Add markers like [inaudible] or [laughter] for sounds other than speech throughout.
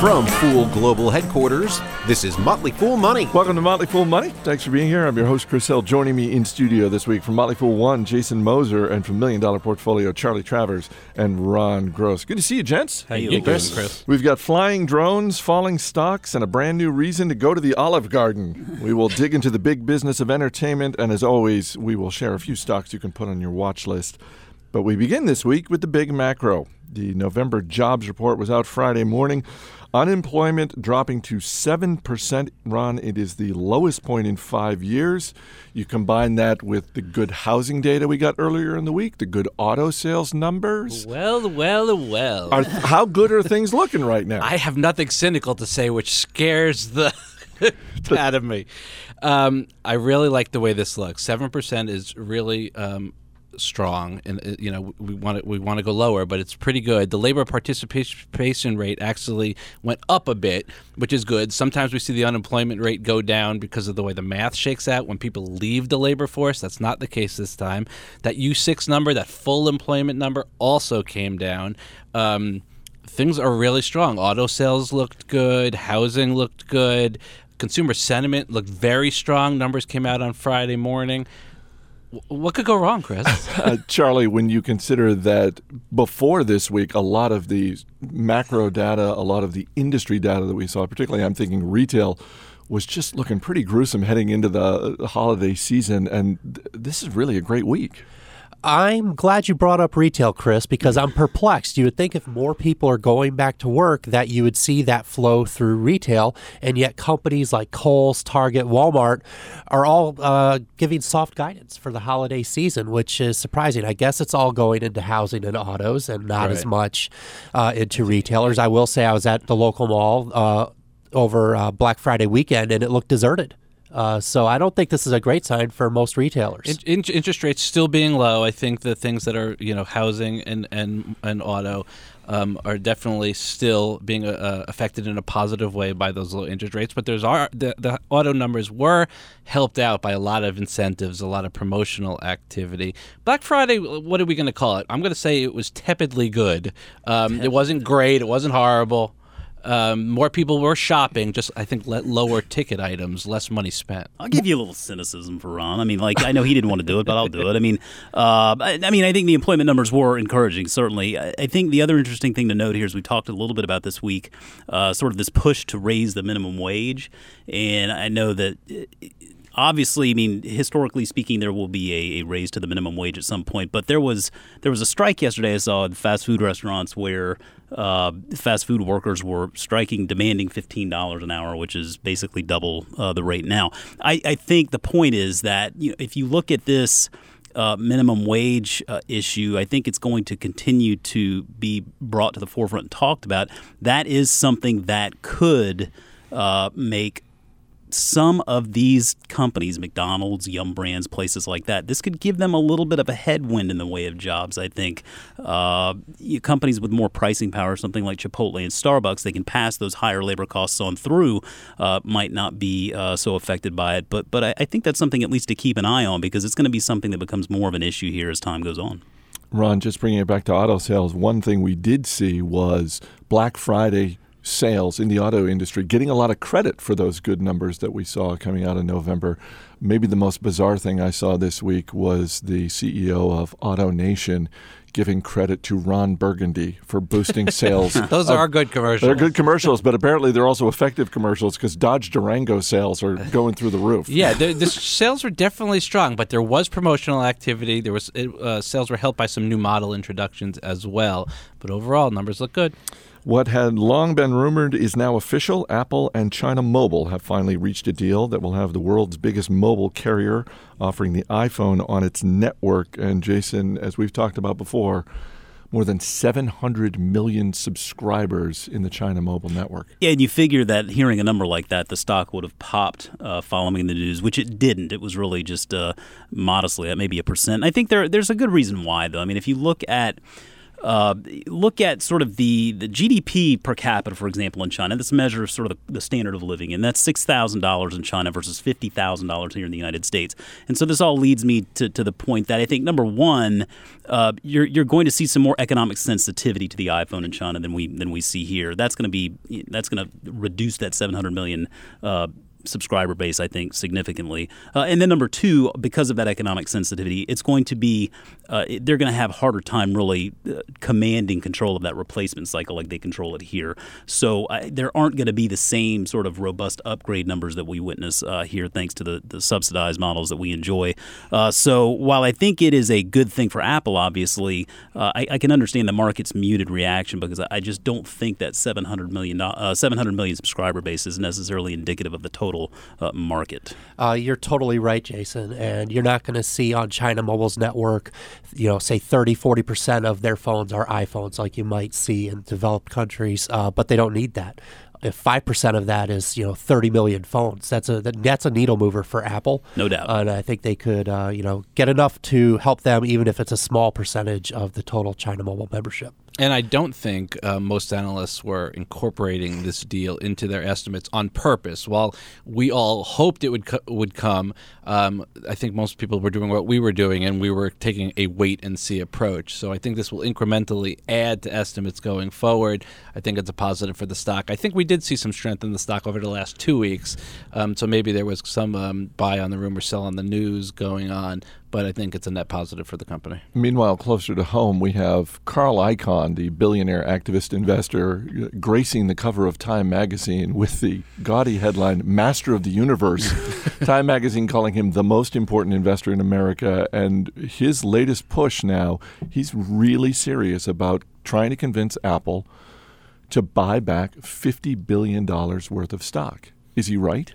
From Fool Global Headquarters, this is Motley Fool Money. Welcome to Motley Fool Money. Thanks for being here. I'm your host, Chris Hill. Joining me in studio this week from Motley Fool One, Jason Moser, and from Million Dollar Portfolio, Charlie Travers and Ron Gross. Good to see you, gents. How you doing, Chris? We've got flying drones, falling stocks, and a brand new reason to go to the Olive Garden. we will dig into the big business of entertainment, and as always, we will share a few stocks you can put on your watch list. But we begin this week with the big macro. The November jobs report was out Friday morning. Unemployment dropping to 7%. Ron, it is the lowest point in five years. You combine that with the good housing data we got earlier in the week, the good auto sales numbers. Well, well, well. Are, how good are things looking right now? I have nothing cynical to say, which scares the [laughs] out of me. Um, I really like the way this looks. Seven percent is really um, strong, and uh, you know we want to we want to go lower, but it's pretty good. The labor participation rate actually went up a bit, which is good. Sometimes we see the unemployment rate go down because of the way the math shakes out when people leave the labor force. That's not the case this time. That U6 number, that full employment number, also came down. Um, things are really strong. Auto sales looked good. Housing looked good. Consumer sentiment looked very strong. Numbers came out on Friday morning. What could go wrong, Chris? [laughs] uh, Charlie, when you consider that before this week, a lot of the macro data, a lot of the industry data that we saw, particularly I'm thinking retail, was just looking pretty gruesome heading into the holiday season. And th- this is really a great week. I'm glad you brought up retail, Chris, because I'm perplexed. You would think if more people are going back to work that you would see that flow through retail, and yet companies like Kohl's, Target, Walmart are all uh, giving soft guidance for the holiday season, which is surprising. I guess it's all going into housing and autos and not as much uh, into retailers. I will say I was at the local mall uh, over uh, Black Friday weekend, and it looked deserted. Uh, so I don't think this is a great sign for most retailers. In, in, interest rates still being low, I think the things that are you know housing and and and auto um, are definitely still being uh, affected in a positive way by those low interest rates. But there's are the, the auto numbers were helped out by a lot of incentives, a lot of promotional activity. Black Friday, what are we going to call it? I'm going to say it was tepidly good. Um, it wasn't great. It wasn't horrible. Um, more people were shopping, just I think lower ticket items, less money spent. I'll give you a little cynicism for Ron. I mean, like I know he didn't want to do it, but I'll do it. I mean, uh, I, I mean, I think the employment numbers were encouraging. Certainly, I, I think the other interesting thing to note here is we talked a little bit about this week, uh, sort of this push to raise the minimum wage, and I know that. uh, Obviously, I mean, historically speaking, there will be a, a raise to the minimum wage at some point. But there was there was a strike yesterday. I saw at fast food restaurants where uh, fast food workers were striking, demanding fifteen dollars an hour, which is basically double uh, the rate now. I, I think the point is that you know, if you look at this uh, minimum wage uh, issue, I think it's going to continue to be brought to the forefront and talked about. That is something that could uh, make some of these companies, McDonald's, Yum Brands, places like that, this could give them a little bit of a headwind in the way of jobs. I think uh, companies with more pricing power, something like Chipotle and Starbucks, they can pass those higher labor costs on through. Uh, might not be uh, so affected by it, but but I, I think that's something at least to keep an eye on because it's going to be something that becomes more of an issue here as time goes on. Ron, just bringing it back to auto sales, one thing we did see was Black Friday sales in the auto industry getting a lot of credit for those good numbers that we saw coming out of November. Maybe the most bizarre thing I saw this week was the CEO of Auto Nation giving credit to Ron Burgundy for boosting [laughs] sales. Those of- are good commercials. They're good commercials, but apparently they're also effective commercials because Dodge Durango sales are going through the roof. Yeah, the, the sales were definitely strong, but there was promotional activity. There was it, uh, sales were helped by some new model introductions as well. But overall, numbers look good. What had long been rumored is now official. Apple and China Mobile have finally reached a deal that will have the world's biggest mobile carrier offering the iPhone on its network. And Jason, as we've talked about before, more than 700 million subscribers in the China Mobile network. Yeah, and you figure that hearing a number like that, the stock would have popped uh, following the news, which it didn't. It was really just uh, modestly at maybe a percent. I think there there's a good reason why, though. I mean, if you look at uh, look at sort of the, the GDP per capita, for example, in China. This measures sort of the, the standard of living, and that's six thousand dollars in China versus fifty thousand dollars here in the United States. And so this all leads me to, to the point that I think number one, uh, you're you're going to see some more economic sensitivity to the iPhone in China than we than we see here. That's going to be that's going to reduce that seven hundred million. Uh, subscriber base, I think, significantly. Uh, and then number two, because of that economic sensitivity, it's going to be uh, they're going to have harder time really uh, commanding control of that replacement cycle like they control it here. So there aren't going to be the same sort of robust upgrade numbers that we witness uh, here, thanks to the, the, subsidized models that we enjoy. Uh, so while I think it is a good thing for Apple, obviously, uh, I, I, can understand the market's muted reaction because I just don't think that 700 million 700 million subscriber base is necessarily indicative of the total market. you're totally right, Jason, and you're not going to see on China Mobile's network you know, say 30, 40% of their phones are iPhones, like you might see in developed countries, uh, but they don't need that. If five percent of that is you know 30 million phones, that's a that's a needle mover for Apple, no doubt. Uh, and I think they could uh, you know get enough to help them, even if it's a small percentage of the total China Mobile membership. And I don't think uh, most analysts were incorporating this deal into their estimates on purpose. While we all hoped it would co- would come, um, I think most people were doing what we were doing, and we were taking a wait and see approach. So I think this will incrementally add to estimates going forward. I think it's a positive for the stock. I think we did see some strength in the stock over the last two weeks. Um, so maybe there was some um, buy on the rumor, sell on the news going on but I think it's a net positive for the company. Meanwhile, closer to home, we have Carl Icahn, the billionaire activist investor, gracing the cover of Time magazine with the gaudy headline Master of the Universe. [laughs] Time magazine calling him the most important investor in America. And his latest push now, he's really serious about trying to convince Apple to buy back $50 billion worth of stock. Is he right?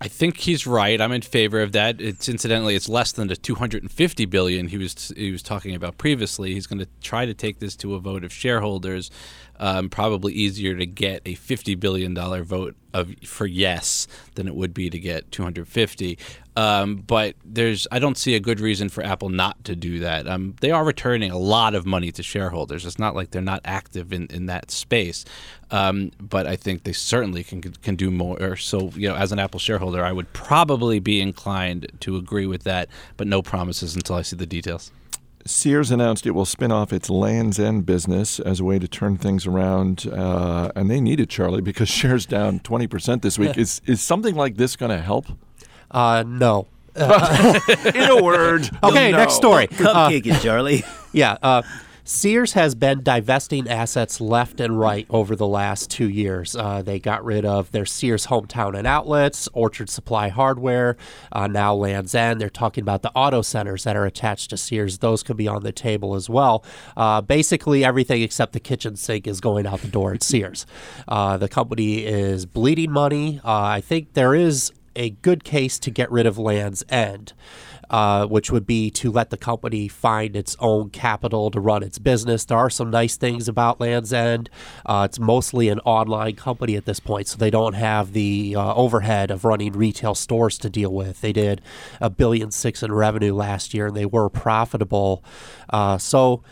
I think he's right. I'm in favor of that. It's incidentally, it's less than the 250 billion he was he was talking about previously. He's going to try to take this to a vote of shareholders um, probably easier to get a fifty billion dollar vote of for yes than it would be to get two hundred fifty. Um, but there's I don't see a good reason for Apple not to do that. Um, they are returning a lot of money to shareholders. It's not like they're not active in, in that space. Um, but I think they certainly can can do more. So you know, as an Apple shareholder, I would probably be inclined to agree with that, but no promises until I see the details. Sears announced it will spin off its Land's End business as a way to turn things around, uh, and they need it, Charlie, because [laughs] shares down twenty percent this week. [laughs] is is something like this going to help? Uh, no. [laughs] In a word. [laughs] Okay, no. next story. Cupcake it, Charlie. [laughs] Yeah. Uh, Sears has been divesting assets left and right over the last two years. Uh, they got rid of their Sears hometown and outlets, Orchard Supply Hardware, uh, now Land's End. They're talking about the auto centers that are attached to Sears. Those could be on the table as well. Uh, basically, everything except the kitchen sink is going out the door at Sears. Uh, the company is bleeding money. Uh, I think there is a good case to get rid of Land's End uh, which would be to let the company find its own capital to run its business. There are some nice things about Land's End. Uh, it's mostly an online company at this point, so they don't have the uh, overhead of running retail stores to deal with. They did a billion six in revenue last year, and they were profitable. Uh, so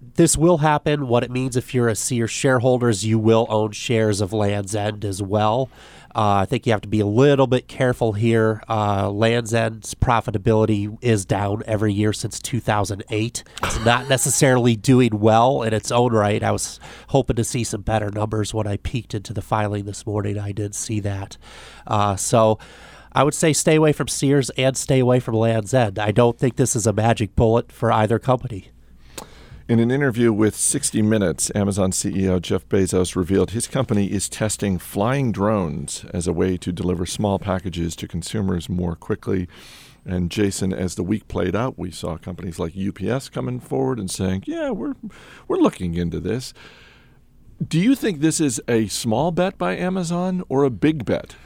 this will happen. What it means if you're a Sears shareholder is you will own shares of Land's End as well. Uh, I think you have to be a little bit careful here. Uh, Land's End's profitability is down every year since 2008. It's not necessarily doing well in its own right. I was hoping to see some better numbers when I peeked into the filing this morning. I did see that. Uh, so. I would say stay away from Sears and stay away from Land's End. I don't think this is a magic bullet for either company. In an interview with 60 Minutes, Amazon CEO Jeff Bezos revealed his company is testing flying drones as a way to deliver small packages to consumers more quickly. And Jason, as the week played out, we saw companies like UPS coming forward and saying, "Yeah, we're we're looking into this." Do you think this is a small bet by Amazon or a big bet?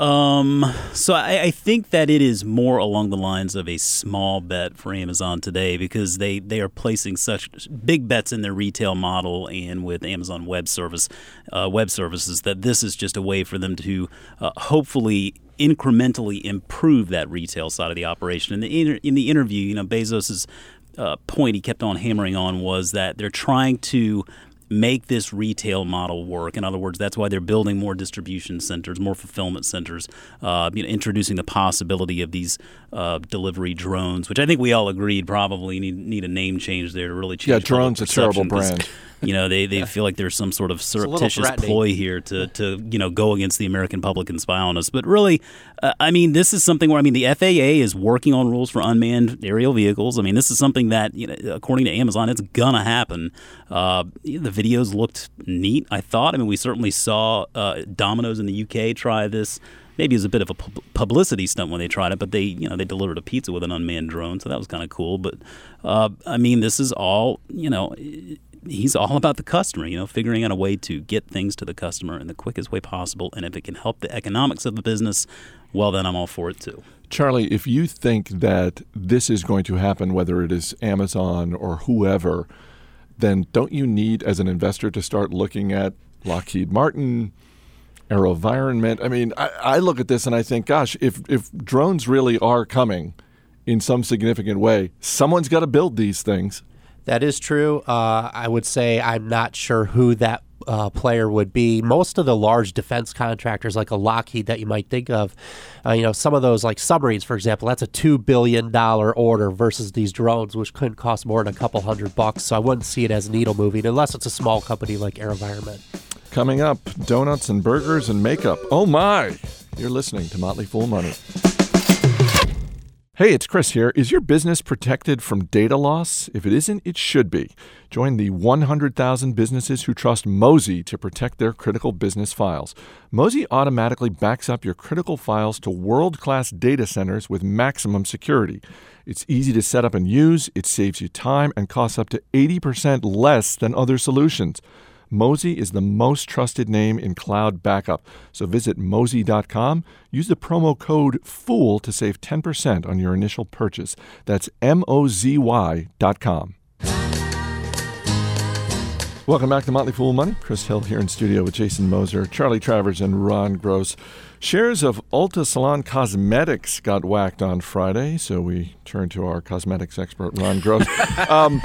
Um, so I, I, think that it is more along the lines of a small bet for Amazon today because they, they are placing such big bets in their retail model and with Amazon Web Service, uh, web services that this is just a way for them to uh, hopefully incrementally improve that retail side of the operation. In the inter- in the interview, you know, Bezos is uh, point he kept on hammering on was that they're trying to make this retail model work. In other words, that's why they're building more distribution centers, more fulfillment centers, uh, you know, introducing the possibility of these uh, delivery drones, which I think we all agreed probably need, need a name change there to really change. Yeah, drone's a terrible brand. You know, they, they feel like there's some sort of surreptitious ploy here to, to you know go against the American public and spy on us. But really, uh, I mean, this is something where I mean the FAA is working on rules for unmanned aerial vehicles. I mean, this is something that you know, according to Amazon, it's gonna happen. Uh, the videos looked neat. I thought. I mean, we certainly saw uh, Domino's in the UK try this. Maybe it was a bit of a publicity stunt when they tried it, but they, you know, they delivered a pizza with an unmanned drone, so that was kind of cool. But uh, I mean, this is all, you know, he's all about the customer, you know, figuring out a way to get things to the customer in the quickest way possible. And if it can help the economics of the business, well, then I'm all for it too. Charlie, if you think that this is going to happen, whether it is Amazon or whoever, then don't you need, as an investor, to start looking at Lockheed Martin, AeroVironment? I mean, I, I look at this and I think, gosh, if if drones really are coming in some significant way, someone's got to build these things. That is true. Uh, I would say I'm not sure who that uh, player would be. Most of the large defense contractors, like a Lockheed that you might think of, uh, you know, some of those like submarines, for example, that's a two billion dollar order versus these drones, which couldn't cost more than a couple hundred bucks. So I wouldn't see it as needle moving unless it's a small company like AeroVironment. Coming up, donuts and burgers and makeup. Oh my! You're listening to Motley Fool Money. Hey, it's Chris here. Is your business protected from data loss? If it isn't, it should be. Join the 100,000 businesses who trust Mozy to protect their critical business files. Mozy automatically backs up your critical files to world class data centers with maximum security. It's easy to set up and use, it saves you time, and costs up to 80% less than other solutions. Mozy is the most trusted name in cloud backup. So visit Mozy.com. Use the promo code FOOL to save 10% on your initial purchase. That's M O Z Y.com. Welcome back to Motley Fool Money. Chris Hill here in studio with Jason Moser, Charlie Travers, and Ron Gross. Shares of Ulta Salon Cosmetics got whacked on Friday, so we turn to our cosmetics expert, Ron Gross. [laughs] um,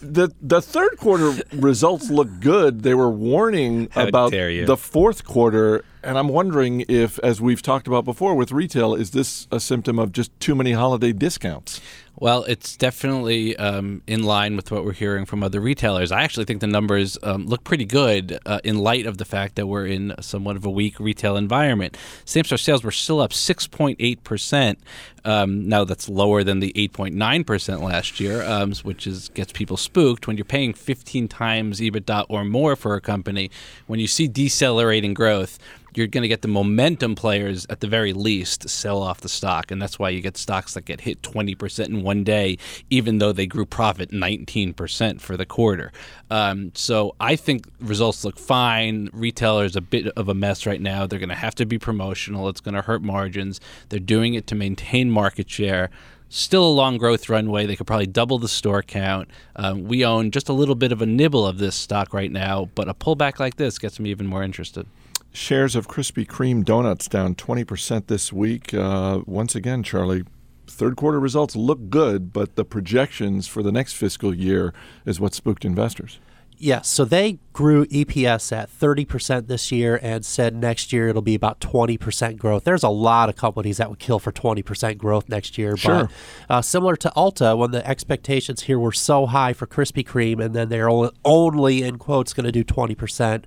the the third quarter results look good. They were warning How about the fourth quarter, and I'm wondering if, as we've talked about before with retail, is this a symptom of just too many holiday discounts? Well, it's definitely um, in line with what we're hearing from other retailers. I actually think the numbers um, look pretty good uh, in light of the fact that we're in somewhat of a weak retail environment. Same store sales were still up 6.8%. Um, now that's lower than the 8.9% last year, um, which is gets people spooked. When you're paying 15 times EBITDA or more for a company, when you see decelerating growth, you're going to get the momentum players at the very least sell off the stock, and that's why you get stocks that get hit 20% in one day, even though they grew profit 19% for the quarter. Um, so I think results look fine. Retailers a bit of a mess right now. They're going to have to be promotional. It's going to hurt margins. They're doing it to maintain market share. Still a long growth runway. They could probably double the store count. Um, we own just a little bit of a nibble of this stock right now, but a pullback like this gets me even more interested. Shares of Krispy Kreme donuts down 20% this week. Uh, once again, Charlie, third quarter results look good, but the projections for the next fiscal year is what spooked investors. Yes, so they grew EPS at 30% this year and said next year it'll be about 20% growth. There's a lot of companies that would kill for 20% growth next year. Sure. But uh, similar to Ulta, when the expectations here were so high for Krispy Kreme and then they're only, only in quotes, going to do 20%,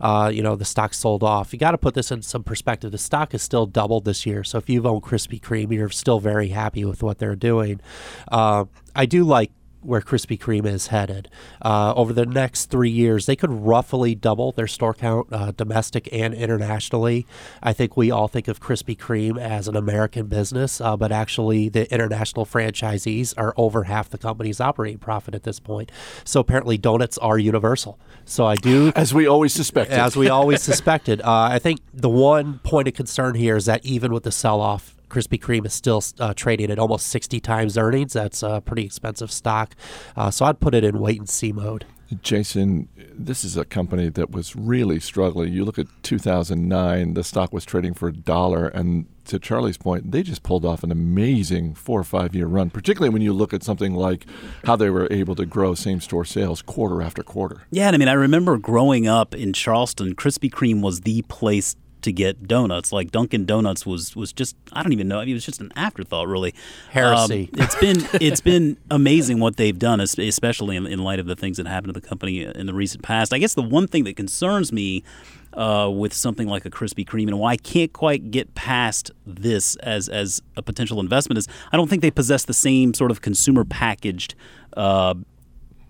uh, you know, the stock sold off. You got to put this in some perspective. The stock is still doubled this year. So if you've owned Krispy Kreme, you're still very happy with what they're doing. Uh, I do like where Krispy Kreme is headed. Uh, over the next three years, they could roughly double their store count, uh, domestic and internationally. I think we all think of Krispy Kreme as an American business, uh, but actually, the international franchisees are over half the company's operating profit at this point. So apparently, donuts are universal. So I do [laughs] As we always suspected. as we always suspected. Uh, I think the one point of concern here is that even with the sell off, Krispy Kreme is still uh, trading at almost 60 times earnings. That's a pretty expensive stock. Uh, so I'd put it in wait and see mode. Jason, this is a company that was really struggling. You look at 2009, the stock was trading for a dollar, and to Charlie's point, they just pulled off an amazing four or five year run, particularly when you look at something like how they were able to grow same store sales quarter after quarter. Yeah, and I mean, I remember growing up in Charleston, Krispy Kreme was the place to get donuts. Like Dunkin' Donuts was was just I don't even know. I mean, it was just an afterthought, really. Heresy. Um, it's been it's been amazing what they've done, especially in, in light of the things that happened to the company in the recent past. I guess the one thing that concerns me. Uh, with something like a Krispy Kreme, and why I can't quite get past this as as a potential investment is I don't think they possess the same sort of consumer packaged uh,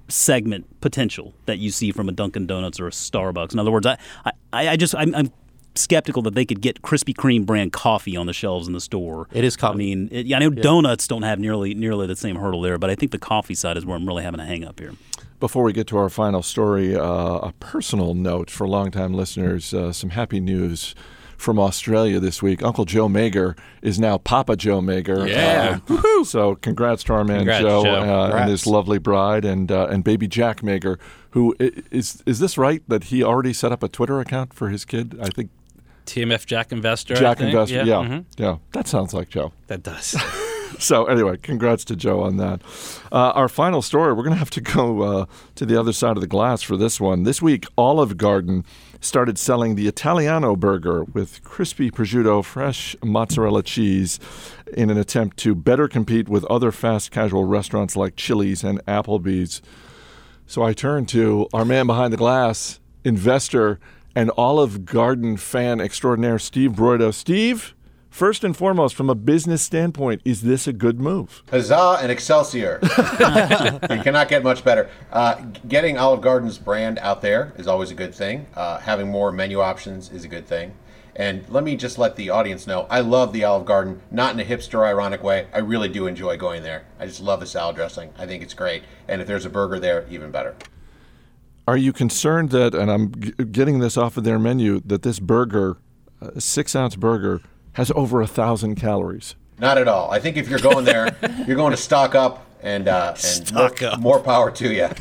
segment potential that you see from a Dunkin' Donuts or a Starbucks. In other words, I, I, I just I'm, I'm skeptical that they could get Krispy Kreme brand coffee on the shelves in the store. It is I mean, it, yeah, I know donuts don't have nearly nearly the same hurdle there, but I think the coffee side is where I'm really having a hang up here. Before we get to our final story, uh, a personal note for longtime listeners uh, some happy news from Australia this week. Uncle Joe Magyer is now Papa Joe Magyer. Yeah. Uh, so congrats to our man Congrats, Joe, Joe. Uh, and his lovely bride and uh, and baby Jack Magyer. Who is is is this right that he already set up a Twitter account for his kid? I think TMF Jack Investor. Jack. Investor. Yeah, mhm. yeah, that sounds like Joe. that does. [laughs] [laughs] So anyway, congrats to Joe on that. Uh, our final story. We're going to have to go uh, to the other side of the glass for this one. This week, Olive Garden started selling the Italiano burger with crispy prosciutto, fresh mozzarella cheese, in an attempt to better compete with other fast casual restaurants like Chili's and Applebee's. So I turn to our man behind the glass, investor and Olive Garden fan extraordinaire, Steve Broido. Steve. First and foremost, from a business standpoint, is this a good move? Huzzah and Excelsior. [laughs] you cannot get much better. Uh, getting Olive Garden's brand out there is always a good thing. Uh, having more menu options is a good thing. And let me just let the audience know I love the Olive Garden, not in a hipster, ironic way. I really do enjoy going there. I just love the salad dressing. I think it's great. And if there's a burger there, even better. Are you concerned that, and I'm g- getting this off of their menu, that this burger, a six ounce burger, has over a thousand calories? Not at all. I think if you're going there, [laughs] you're going to stock up and, uh, and Stock more, up. more power to you. [laughs]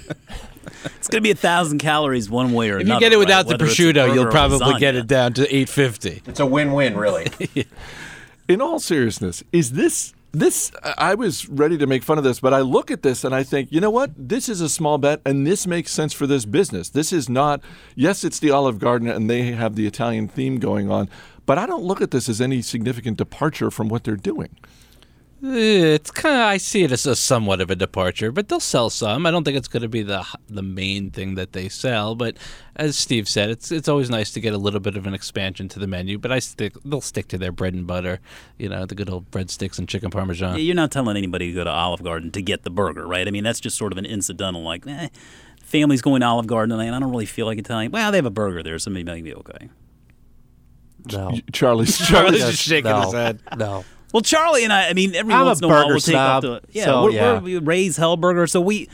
It's going to be a thousand calories one way or If another. If you get it right? without the Whether prosciutto, you'll probably get it down to 850. It's a win win, really. [laughs] In all seriousness, is this this? I was ready to make fun of this, but I look at this and I think, you know what? This is a small bet, and this makes sense for this business. This is not. Yes, it's the Olive Garden, and they have the Italian theme going on, but I don't look at this as any significant departure from what they're doing. Eh, It's kind of I see it as a somewhat of a departure, but they'll sell some. I don't think it's going to be the the main thing that they sell, but as Steve said, it's it's always nice to get a little bit of an expansion to the menu. But I stick they'll stick to their bread and butter, you know, the good old breadsticks and chicken parmesan. Yeah, You're not telling anybody to go to Olive Garden to get the burger, right? I mean, that's just sort of an incidental, like, eh, family's going to Olive Garden and I don't really feel like Italian. Well, they have a burger there, so maybe I can be okay. No. Charlie's [laughs] Charlie's Charlie's just shaking no, his head. No. Well, Charlie and I, I mean, every I'm a once in a while burger we'll take snob, off the yeah, so, we're, yeah. We're, we raise Hellburger, so we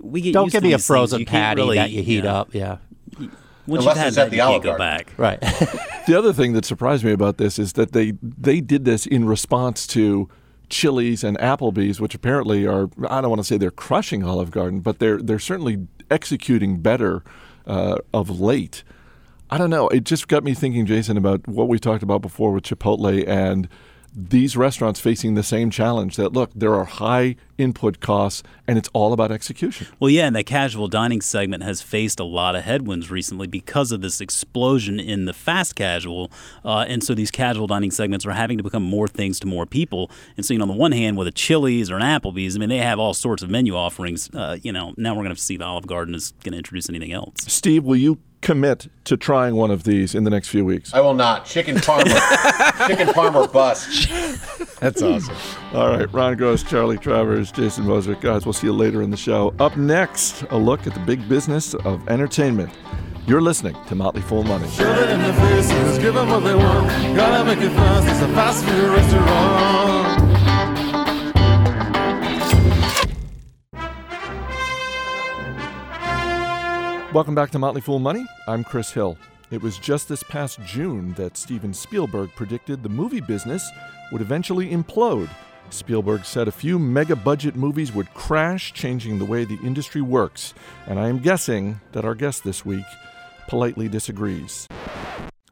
we get Don't used give to me a these things. frozen You patty really- that you heat yeah. up. Yeah. Once Unless you've had it's at that, the you Olive can't go Garden. back. Right. [laughs] The other thing that surprised me about this is that they they did this in response to Chili's and Applebee's, which apparently are I don't want to say they're crushing Olive Garden, but they're they're certainly executing better uh, of late. I don't know. It just got me thinking, Jason, about what we talked about before with Chipotle and these restaurants facing the same challenge. That look, there are high input costs, and it's all about execution. Well, yeah, and the casual dining segment has faced a lot of headwinds recently because of this explosion in the fast casual. Uh, and so these casual dining segments are having to become more things to more people. And so, you know, on the one hand, with a Chili's or an Applebee's, I mean, they have all sorts of menu offerings. Uh, you know, now we're going to see the Olive Garden is going to introduce anything else. Steve, will you commit to trying one of these in the next few weeks? I will not. Chicken Parmer. [laughs] Chicken Parmer bust. That's awesome. All right, Ron Gross, Charlie Travers, Jason Moser. Guys, we'll see you later in the show. Up next, a look at the big business of entertainment. You're listening to Motley Fool Money. Shove it in their faces, give them what they want. Gotta make it fast, it's a fast food restaurant. Welcome back to Motley Fool Money. I'm Chris Hill. It was just this past June that Steven Spielberg predicted the movie business would eventually implode Spielberg said a few mega budget movies would crash, changing the way the industry works. And I am guessing that our guest this week politely disagrees.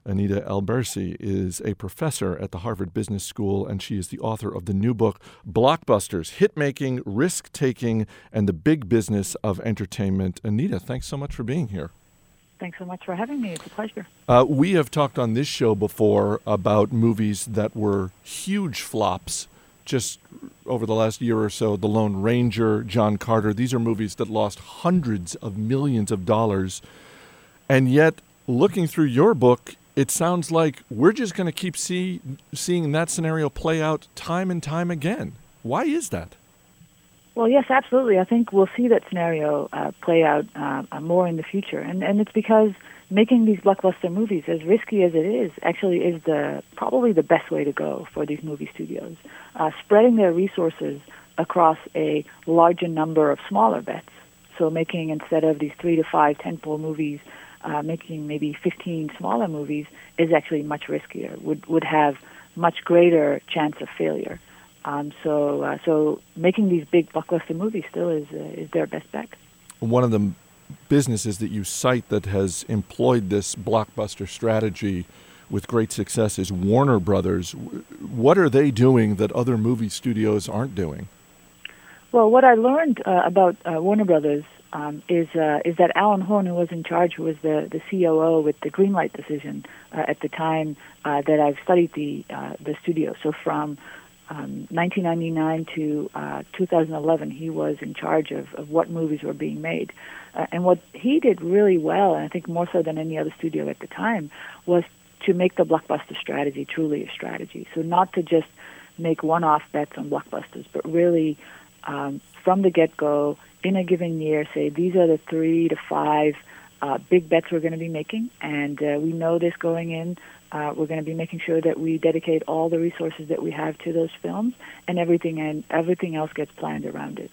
Anita Elberse is a professor at the Harvard Business School, and she is the author of the new book, Blockbusters Hit Making, Risk Taking, and the Big Business of Entertainment. Anita, thanks so much for being here. Thanks so much for having me. It's a pleasure. Uh, we have talked on this show before about movies that were huge flops just over the last year or so. The Lone Ranger, John Carter, these are movies that lost hundreds of millions of dollars. And yet, looking through your book, it sounds like we're just going to keep see, seeing that scenario play out time and time again. Why is that? Well, yes, absolutely. I think we'll see that scenario uh, play out uh, more in the future, and and it's because making these blockbuster movies, as risky as it is, actually is the probably the best way to go for these movie studios. Uh, spreading their resources across a larger number of smaller bets. So making instead of these three to five tentpole movies, uh, making maybe 15 smaller movies is actually much riskier. Would would have much greater chance of failure. Um, so uh, so making these big blockbuster movies still is uh, is their best bet. One of the businesses that you cite that has employed this blockbuster strategy with great success is Warner Brothers. What are they doing that other movie studios aren't doing? Well, what I learned uh, about uh, Warner Brothers um, is uh, is that Alan Horn, who was in charge, who was the the COO with the Greenlight decision uh, at the time uh, that I've studied the uh, the studio. So from um, 1999 to uh, 2011, he was in charge of, of what movies were being made. Uh, and what he did really well, and I think more so than any other studio at the time, was to make the blockbuster strategy truly a strategy. So not to just make one-off bets on blockbusters, but really um, from the get-go in a given year say these are the three to five uh, big bets we're going to be making, and uh, we know this going in. Uh, we're going to be making sure that we dedicate all the resources that we have to those films, and everything and everything else gets planned around it.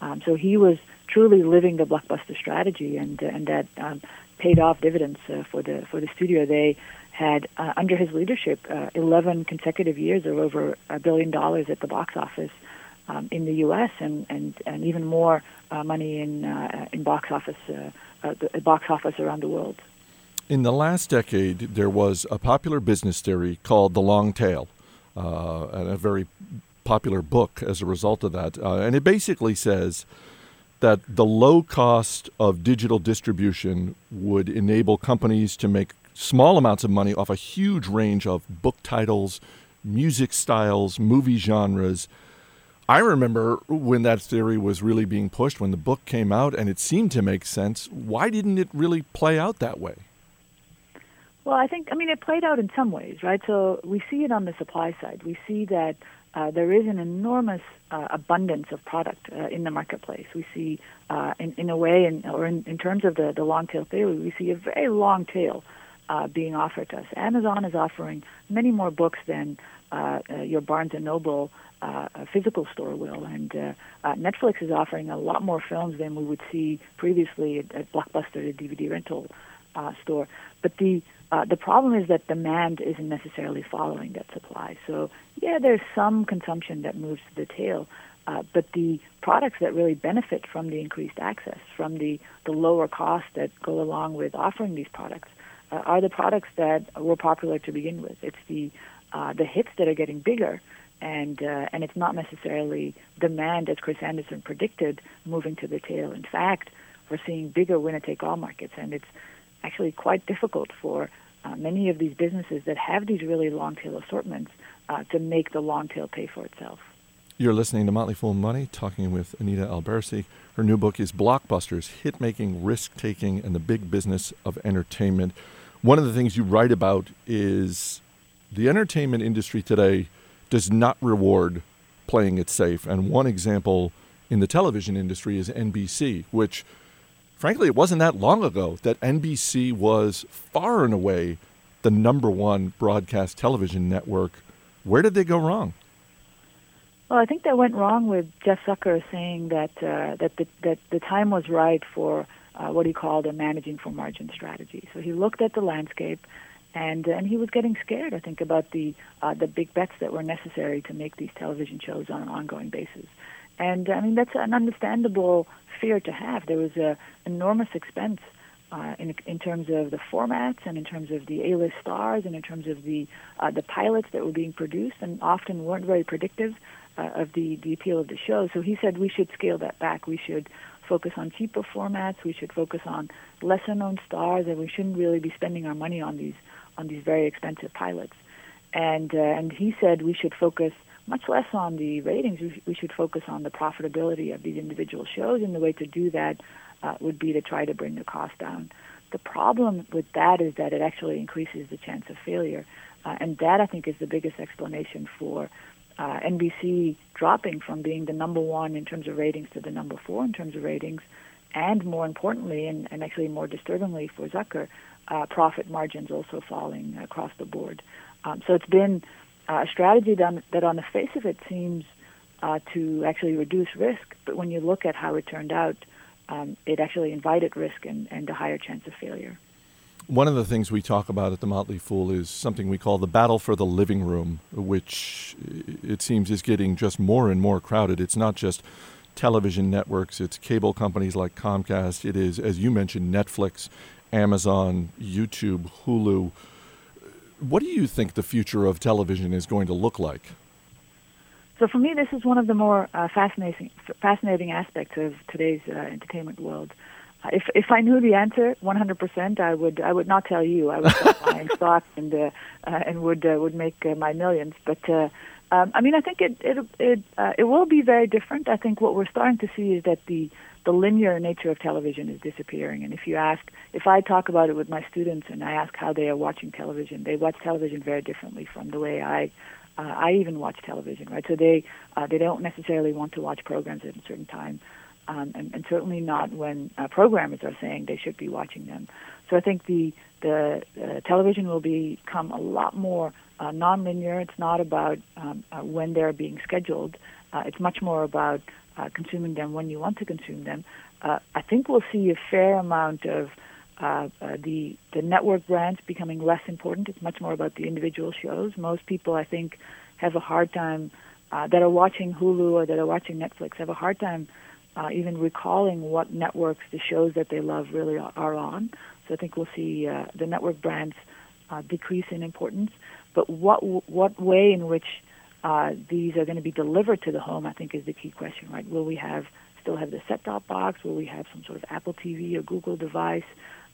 Um, so he was truly living the blockbuster strategy, and and that um, paid off dividends uh, for the for the studio. They had uh, under his leadership uh, 11 consecutive years of over a billion dollars at the box office um, in the U.S. and and and even more uh, money in uh, in box office uh, uh, the box office around the world. In the last decade, there was a popular business theory called the long tail, uh, and a very popular book as a result of that. Uh, and it basically says that the low cost of digital distribution would enable companies to make small amounts of money off a huge range of book titles, music styles, movie genres. I remember when that theory was really being pushed, when the book came out, and it seemed to make sense. Why didn't it really play out that way? Well, I think, I mean, it played out in some ways, right? So we see it on the supply side. We see that uh, there is an enormous uh, abundance of product uh, in the marketplace. We see, uh, in, in a way, in, or in, in terms of the, the long tail theory, we see a very long tail uh, being offered to us. Amazon is offering many more books than uh, your Barnes and Noble uh, physical store will, and uh, uh, Netflix is offering a lot more films than we would see previously at, at Blockbuster, the DVD rental uh, store. But the uh, the problem is that demand isn't necessarily following that supply. So yeah, there's some consumption that moves to the tail, uh, but the products that really benefit from the increased access, from the the lower costs that go along with offering these products, uh, are the products that were popular to begin with. It's the uh, the hits that are getting bigger, and uh, and it's not necessarily demand, as Chris Anderson predicted, moving to the tail. In fact, we're seeing bigger winner-take-all markets, and it's actually quite difficult for uh, many of these businesses that have these really long-tail assortments uh, to make the long tail pay for itself. You're listening to Motley Fool Money, talking with Anita Elberse. Her new book is Blockbusters Hit Making, Risk Taking, and the Big Business of Entertainment. One of the things you write about is the entertainment industry today does not reward playing it safe. And one example in the television industry is NBC, which, frankly, it wasn't that long ago that NBC was far and away the number one broadcast television network. Where did they go wrong? Well, I think they went wrong with Jeff Zucker saying that uh, that the, that the time was right for uh, what he called a managing for margin strategy. So he looked at the landscape and and he was getting scared, I think, about the uh, the big bets that were necessary to make these television shows on an ongoing basis. And I mean, that's an understandable fear to have. There was a enormous expense uh, in in terms of the formats and in terms of the A-list stars and in terms of the uh, the pilots that were being produced and often weren't very predictive uh, of the the appeal of the show. So he said we should scale that back. We should focus on cheaper formats. We should focus on lesser known stars, and we shouldn't really be spending our money on these on these very expensive pilots. And uh, and he said we should focus much less on the ratings. We, we should focus on the profitability of these individual shows, and the way to do that uh, would be to try to bring the cost down. The problem with that is that it actually increases the chance of failure, uh, and that I think is the biggest explanation for uh, NBC dropping from being the number one in terms of ratings to the number four in terms of ratings, and more importantly, and, and actually more disturbingly for Zucker, uh, profit margins also falling across the board. Um, so it's been uh, a strategy that, that, on the face of it, seems uh, to actually reduce risk, but when you look at how it turned out, um, it actually invited risk and, and a higher chance of failure. One of the things we talk about at the Motley Fool is something we call the battle for the living room, which it seems is getting just more and more crowded. It's not just television networks, it's cable companies like Comcast, it is, as you mentioned, Netflix, Amazon, YouTube, Hulu. What do you think the future of television is going to look like? So for me, this is one of the more uh, fascinating fascinating aspects of today's uh, entertainment world. Uh, if if I knew the answer 100%, I would I would not tell you. I would start buying stock and uh, uh, and would uh, would make uh, my millions. But uh, um, I mean, I think it it it uh, it will be very different. I think what we're starting to see is that the the linear nature of television is disappearing. And if you ask, if I talk about it with my students and I ask how they are watching television, they watch television very differently from the way I uh, I even watch television, right? So they uh, they don't necessarily want to watch programs at a certain time, um, and, and certainly not when uh, programmers are saying they should be watching them. So I think the the uh, television will become a lot more uh, nonlinear. It's not about um, uh, when they're being scheduled. Uh, it's much more about uh, consuming them when you want to consume them. Uh, I think we'll see a fair amount of uh, uh, the the network brands becoming less important. It's much more about the individual shows. Most people, I think, have a hard time uh, that are watching Hulu or that are watching Netflix have a hard time uh, even recalling what networks the shows that they love really are on. So I think we'll see the network brands decrease in importance. But what what way in which uh, these are going to be delivered to the home, I think, is the key question. Right? Will we have still have the set-top box? Will we have some sort of Apple TV or Google device?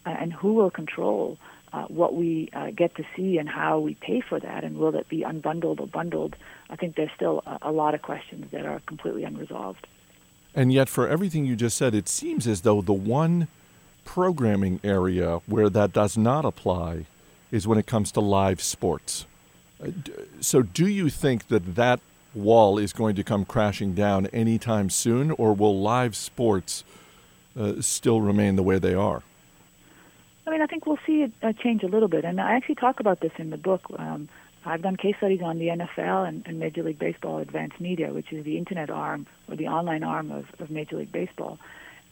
Uh, and who will control uh, what we uh, get to see and how we pay for that, and will it be unbundled or bundled? I think there's still a, a lot of questions that are completely unresolved. And yet, for everything you just said, it seems as though the one programming area where that does not apply is when it comes to live sports. So, do you think that that wall is going to come crashing down anytime soon, or will live sports uh, still remain the way they are? I mean, I think we'll see it uh, change a little bit, and I actually talk about this in the book. Um, I've done case studies on the NFL and, and, Major League Baseball Advanced Media, which is the internet arm or the online arm of, of Major League Baseball.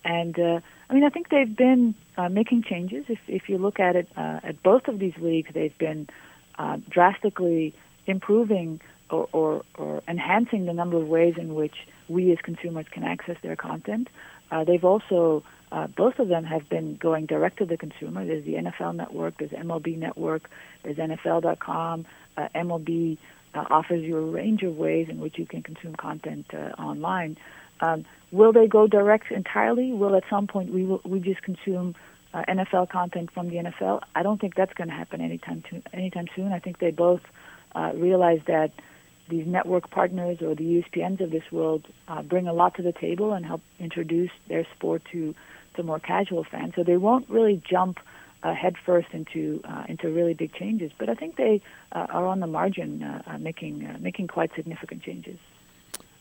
And uh, I mean, I think they've been uh, making changes. If if you look at it uh, at both of these leagues, they've been uh, drastically improving or, or, or enhancing the number of ways in which we as consumers can access their content. Uh, they've also uh, both of them have been going direct to the consumer. There's the NFL Network, there's MLB Network, there's NFL.com. Uh, MLB uh, offers you a range of ways in which you can consume content uh, online. Um, will they go direct entirely? Will at some point we will, we just consume uh, NFL content from the NFL? I don't think that's going to happen anytime to, anytime soon. I think they both uh, realize that these network partners or the ESPNs of this world uh, bring a lot to the table and help introduce their sport to to more casual fans. So they won't really jump uh, headfirst into uh, into really big changes. But I think they uh, are on the margin, uh, uh, making uh, making quite significant changes.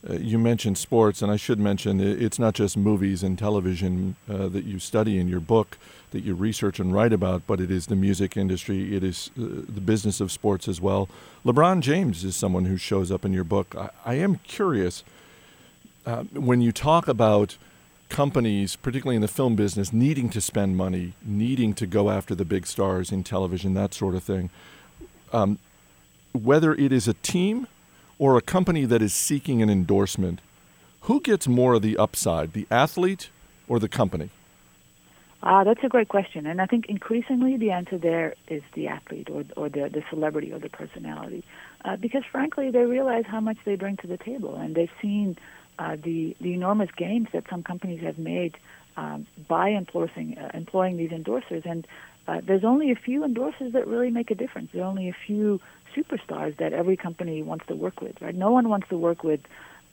Uh, you mentioned sports, and I should mention it's not just movies and television uh, that you study in your book, that you research and write about, but it is the music industry, it is uh, the business of sports as well. LeBron James is someone who shows up in your book. I, I am curious um, when you talk about companies, particularly in the film business, needing to spend money, needing to go after the big stars in television, that sort of thing. Um, whether it is a team or a company that is seeking an endorsement, who gets more of the upside, the athlete or the company? Uh, that's a great question, and I think increasingly the answer there is the athlete or, or the, the celebrity or the personality, uh, because frankly they realize how much they bring to the table, and they've seen uh, the the enormous gains that some companies have made um, by endorsing uh, employing these endorsers, and uh, there's only a few endorsers that really make a difference. There are only a few superstars that every company wants to work with, right? No one wants to work with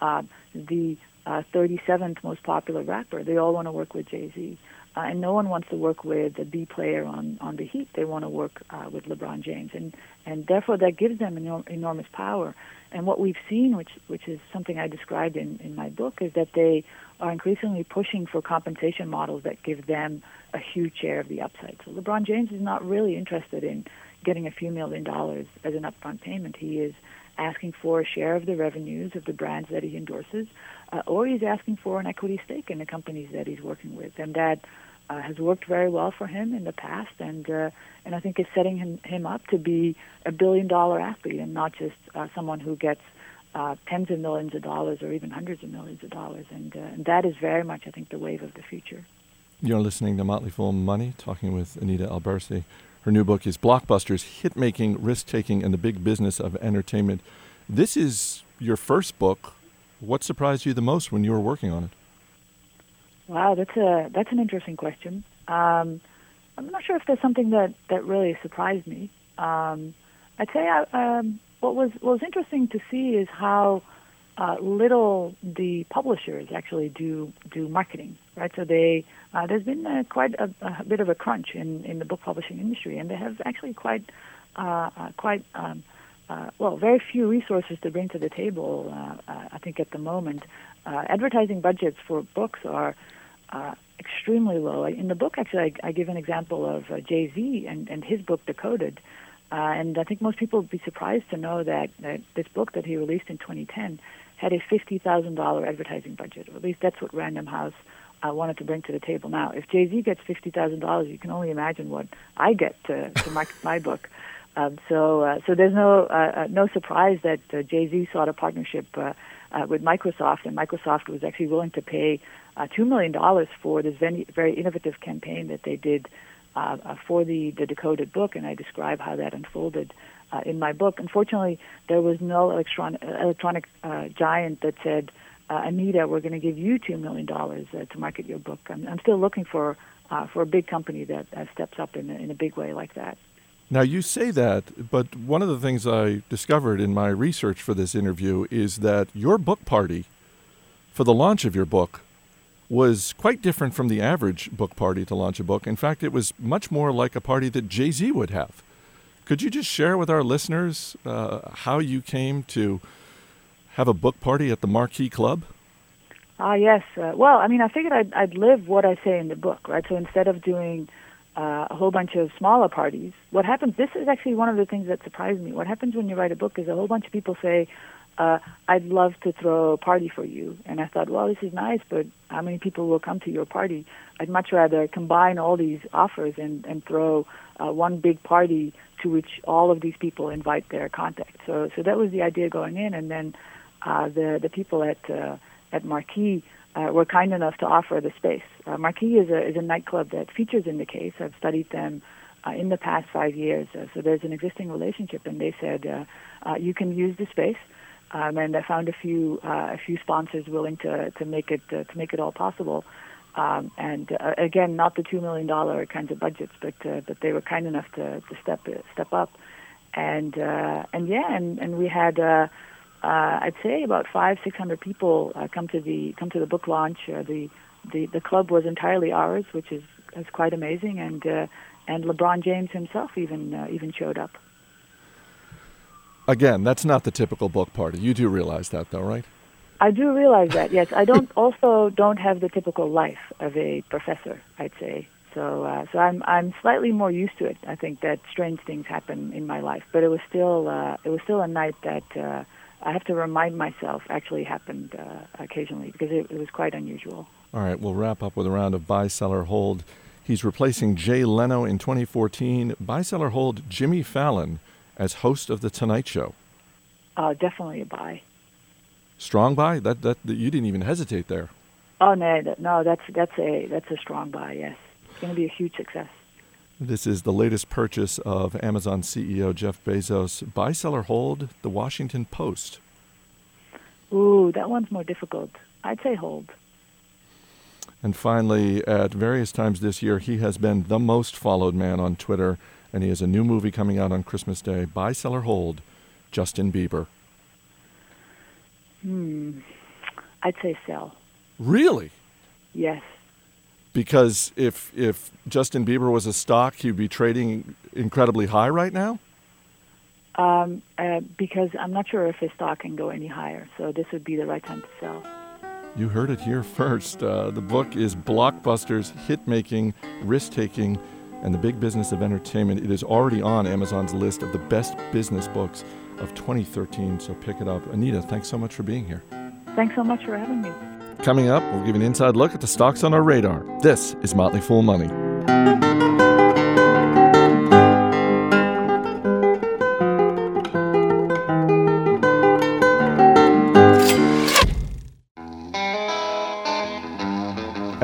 uh, the uh, 37th most popular rapper. They all want to work with Jay Z. Uh, and no one wants to work with a B player on, on the Heat. They want to work uh, with LeBron James, and and therefore that gives them enor- enormous power. And what we've seen, which which is something I described in, in my book, is that they are increasingly pushing for compensation models that give them a huge share of the upside. So LeBron James is not really interested in getting a few million dollars as an upfront payment. He is asking for a share of the revenues of the brands that he endorses, uh, or he's asking for an equity stake in the companies that he's working with, and that uh, has worked very well for him in the past, and uh, and I think is setting him him up to be a billion dollar athlete and not just uh, someone who gets uh, tens of millions of dollars or even hundreds of millions of dollars, and uh, and that is very much I think the wave of the future. You're listening to Motley Fool Money, talking with Anita Elberse. Her new book is Blockbusters: Hit Making, Risk Taking, and the Big Business of Entertainment. This is your first book. What surprised you the most when you were working on it? Wow, that's a that's an interesting question. Um, I'm not sure if there's something that, that really surprised me. Um, I'd say I, um, what was what was interesting to see is how uh, little the publishers actually do do marketing. Right, so they uh, there's been uh, quite a, a, bit of a crunch in, in the book publishing industry, and they have actually quite uh, uh, quite um, uh, well, very few resources to bring to the table. I think at the moment, advertising budgets for books are extremely low. In the book, actually, I, I give an example of Jay Z and, and his book Decoded. And I think most people would be surprised to know that, that this book that he released in 2010 had a $50,000 advertising budget, or at least that's what Random House uh, wanted to bring to the table. Now, if Jay Z gets $50,000, you can only imagine what I get to, to market my book. Um, so, uh, so there's no uh, uh, no surprise that uh, Jay Z sought a partnership uh, uh, with Microsoft, and Microsoft was actually willing to pay uh, $2 million for this very, very innovative campaign that they did uh, uh, for the, the Decoded book, and I describe how that unfolded uh, in my book. Unfortunately, there was no electron- electronic uh, giant that said, uh, Anita, we're going to give you $2 million uh, to market your book. I'm, I'm still looking for, uh, for a big company that steps up in in a big way like that. Now, you say that, but one of the things I discovered in my research for this interview is that your book party for the launch of your book was quite different from the average book party to launch a book. In fact, it was much more like a party that Jay Z would have. Could you just share with our listeners uh, how you came to have a book party at the Marquee Club? Ah, uh, yes. Uh, well, I mean, I figured I'd, I'd live what I say in the book, right? So instead of doing uh, a whole bunch of smaller parties, what happens, this is actually one of the things that surprised me. What happens when you write a book is a whole bunch of people say, uh, I'd love to throw a party for you. And I thought, well, this is nice, but how many people will come to your party? I'd much rather combine all these offers and, and throw uh, one big party to which all of these people invite their contacts. So, so that was the idea going in. And then uh, the, the people at, uh, at Marquee uh, were kind enough to offer the space. Uh, Marquee is a, is a nightclub that features in the case. I've studied them uh, in the past five years. Uh, so there's an existing relationship, and they said, uh, uh, you can use the space. Um, and I found a few uh, a few sponsors willing to to make it uh, to make it all possible. Um, and uh, again, not the two million dollar kinds of budgets, but uh, but they were kind enough to, to step step up. And uh, and yeah, and, and we had uh, uh, I'd say about five six hundred people uh, come to the come to the book launch. Uh, the the the club was entirely ours, which is is quite amazing. And uh, and LeBron James himself even uh, even showed up. Again, that's not the typical book party. You do realize that, though, right? I do realize that. Yes, I don't also don't have the typical life of a professor. I'd say so. Uh, so I'm I'm slightly more used to it. I think that strange things happen in my life, but it was still uh, it was still a night that uh, I have to remind myself actually happened uh, occasionally because it, it was quite unusual. All right, we'll wrap up with a round of buy, seller, hold. He's replacing Jay Leno in 2014. Buy, seller, hold Jimmy Fallon as host of The Tonight Show. Uh, definitely a buy. Strong buy? That, that, that You didn't even hesitate there. Oh no, no, that's that's a that's a strong buy. Yes, it's going to be a huge success. This is the latest purchase of Amazon CEO Jeff Bezos. Buy, seller, hold The Washington Post. Ooh, that one's more difficult. I'd say hold. And finally, at various times this year, he has been the most followed man on Twitter, and he has a new movie coming out on Christmas Day. Buy, seller, hold Justin Bieber. Hmm. I'd say sell. Really? Yes. Because if if Justin Bieber was a stock, he'd be trading incredibly high right now. Um, uh, because I'm not sure if his stock can go any higher, so this would be the right time to sell. You heard it here first. Uh, the book is Blockbusters, Hit Making, Risk Taking, and the Big Business of Entertainment. It is already on Amazon's list of the best business books of 2013, so pick it up. Anita, thanks so much for being here. Thanks so much for having me. Coming up, we'll give you an inside look at the stocks on our radar. This is Motley Fool Money.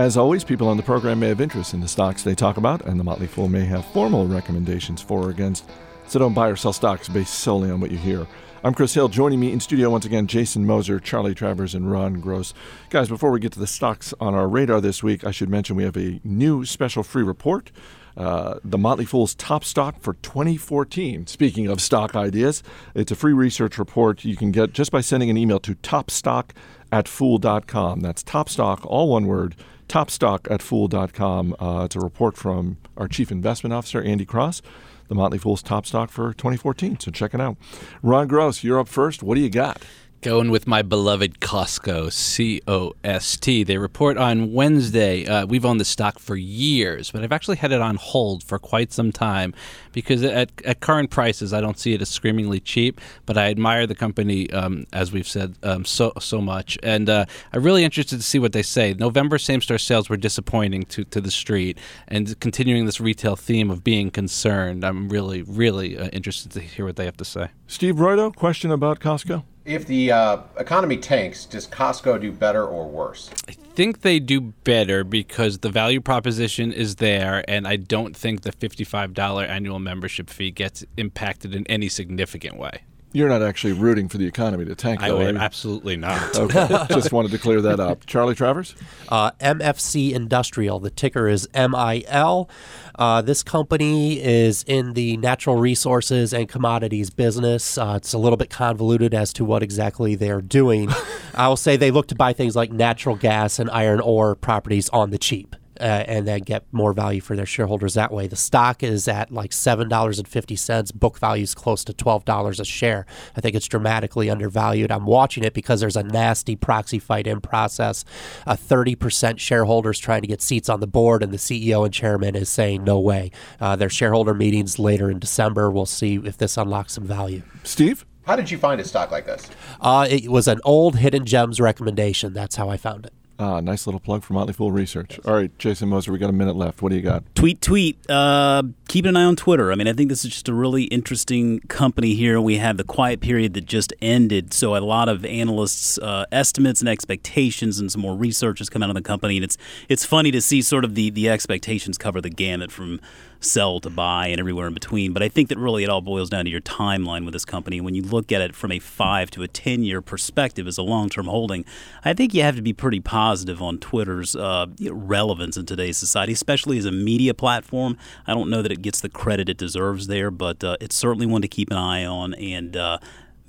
As always, people on the program may have interest in the stocks they talk about, and the Motley Fool may have formal recommendations for or against. So don't buy or sell stocks based solely on what you hear. I'm Chris Hill. Joining me in studio once again, Jason Moser, Charly Travers, and Ron Gross. Guys, before we get to the stocks on our radar this week, I should mention we have a new special free report. Uh, the Motley Fool's top stock for 2014. Speaking of stock ideas, it's a free research report you can get just by sending an email to topstock at fool.com. That's topstock, all one word, topstock at fool.com. Uh, it's a report from our chief investment officer, Andy Cross, the Motley Fool's top stock for 2014. So check it out. Ron Gross, you're up first. What do you got? Going with my beloved Costco, C O S T. They report on Wednesday. Uh, we've owned the stock for years, but I've actually had it on hold for quite some time because at, at current prices, I don't see it as screamingly cheap. But I admire the company, um, as we've said, um, so so much, and uh, I'm really interested to see what they say. November same-store sales were disappointing to to the street, and continuing this retail theme of being concerned, I'm really really uh, interested to hear what they have to say. Steve Broido, question about Costco? If the uh, economy tanks, does Costco do better or worse? I think they do better because the value proposition is there, and I don't think the $55 annual membership fee gets impacted in any significant way. You're not actually rooting for the economy to tank, I though, are would you? absolutely not. [laughs] Okay, just wanted to clear that up. Charly Travers? Uh, MFC Industrial. The ticker is MIL. Uh, this company is in the natural resources and commodities business. Uh, it's a little bit convoluted as to what exactly they're doing. [laughs] I will say they look to buy things like natural gas and iron ore properties on the cheap. Uh, and then get more value for their shareholders that way. The stock is at like seven dollars and fifty cents. Book value is close to twelve dollars a share. I think it's dramatically undervalued. I'm watching it because there's a nasty proxy fight in process. A thirty percent shareholders trying to get seats on the board, and the CEO and chairman is saying no way. Uh, their shareholder meetings later in December. We'll see if this unlocks some value. Steve? How did you find a stock like this? Uh, it was an old hidden gems recommendation. That's how I found it. Ah, nice little plug for Motley Fool Research. All right, Jason Moser, we got a minute left. What do you got? Tweet, tweet. Uh, keep an eye on Twitter. I mean, I think this is just a really interesting company here. We have the quiet period that just ended, so a lot of analysts' uh, estimates and expectations, and some more research has come out on the company. And it's it's funny to see sort of the the expectations cover the gamut from sell to buy and everywhere in between. But I think that really it all boils down to your timeline with this company. When you look at it from a five to a 10 year perspective as a long term holding, I think you have to be pretty positive on Twitter's uh, relevance in today's society, especially as a media platform. I don't know that it gets the credit it deserves there, but uh, it's certainly one to keep an eye on. And uh,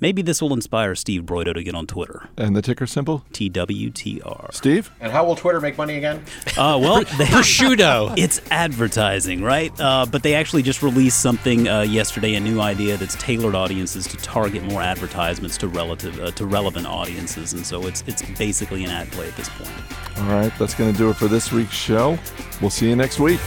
maybe this will inspire Steve Broido to get on Twitter. And the ticker symbol? TWTR. Steve? And how will Twitter make money again? Uh, well, [laughs] they, Prosciutto. it's advertising, right? Uh, but they actually just released something uh, yesterday, a new idea that's tailored audiences to target more advertisements to relative uh, to relevant audiences, and so it's it's basically an ad play at this point. All right, that's going to do it for this week's show. We'll see you next week.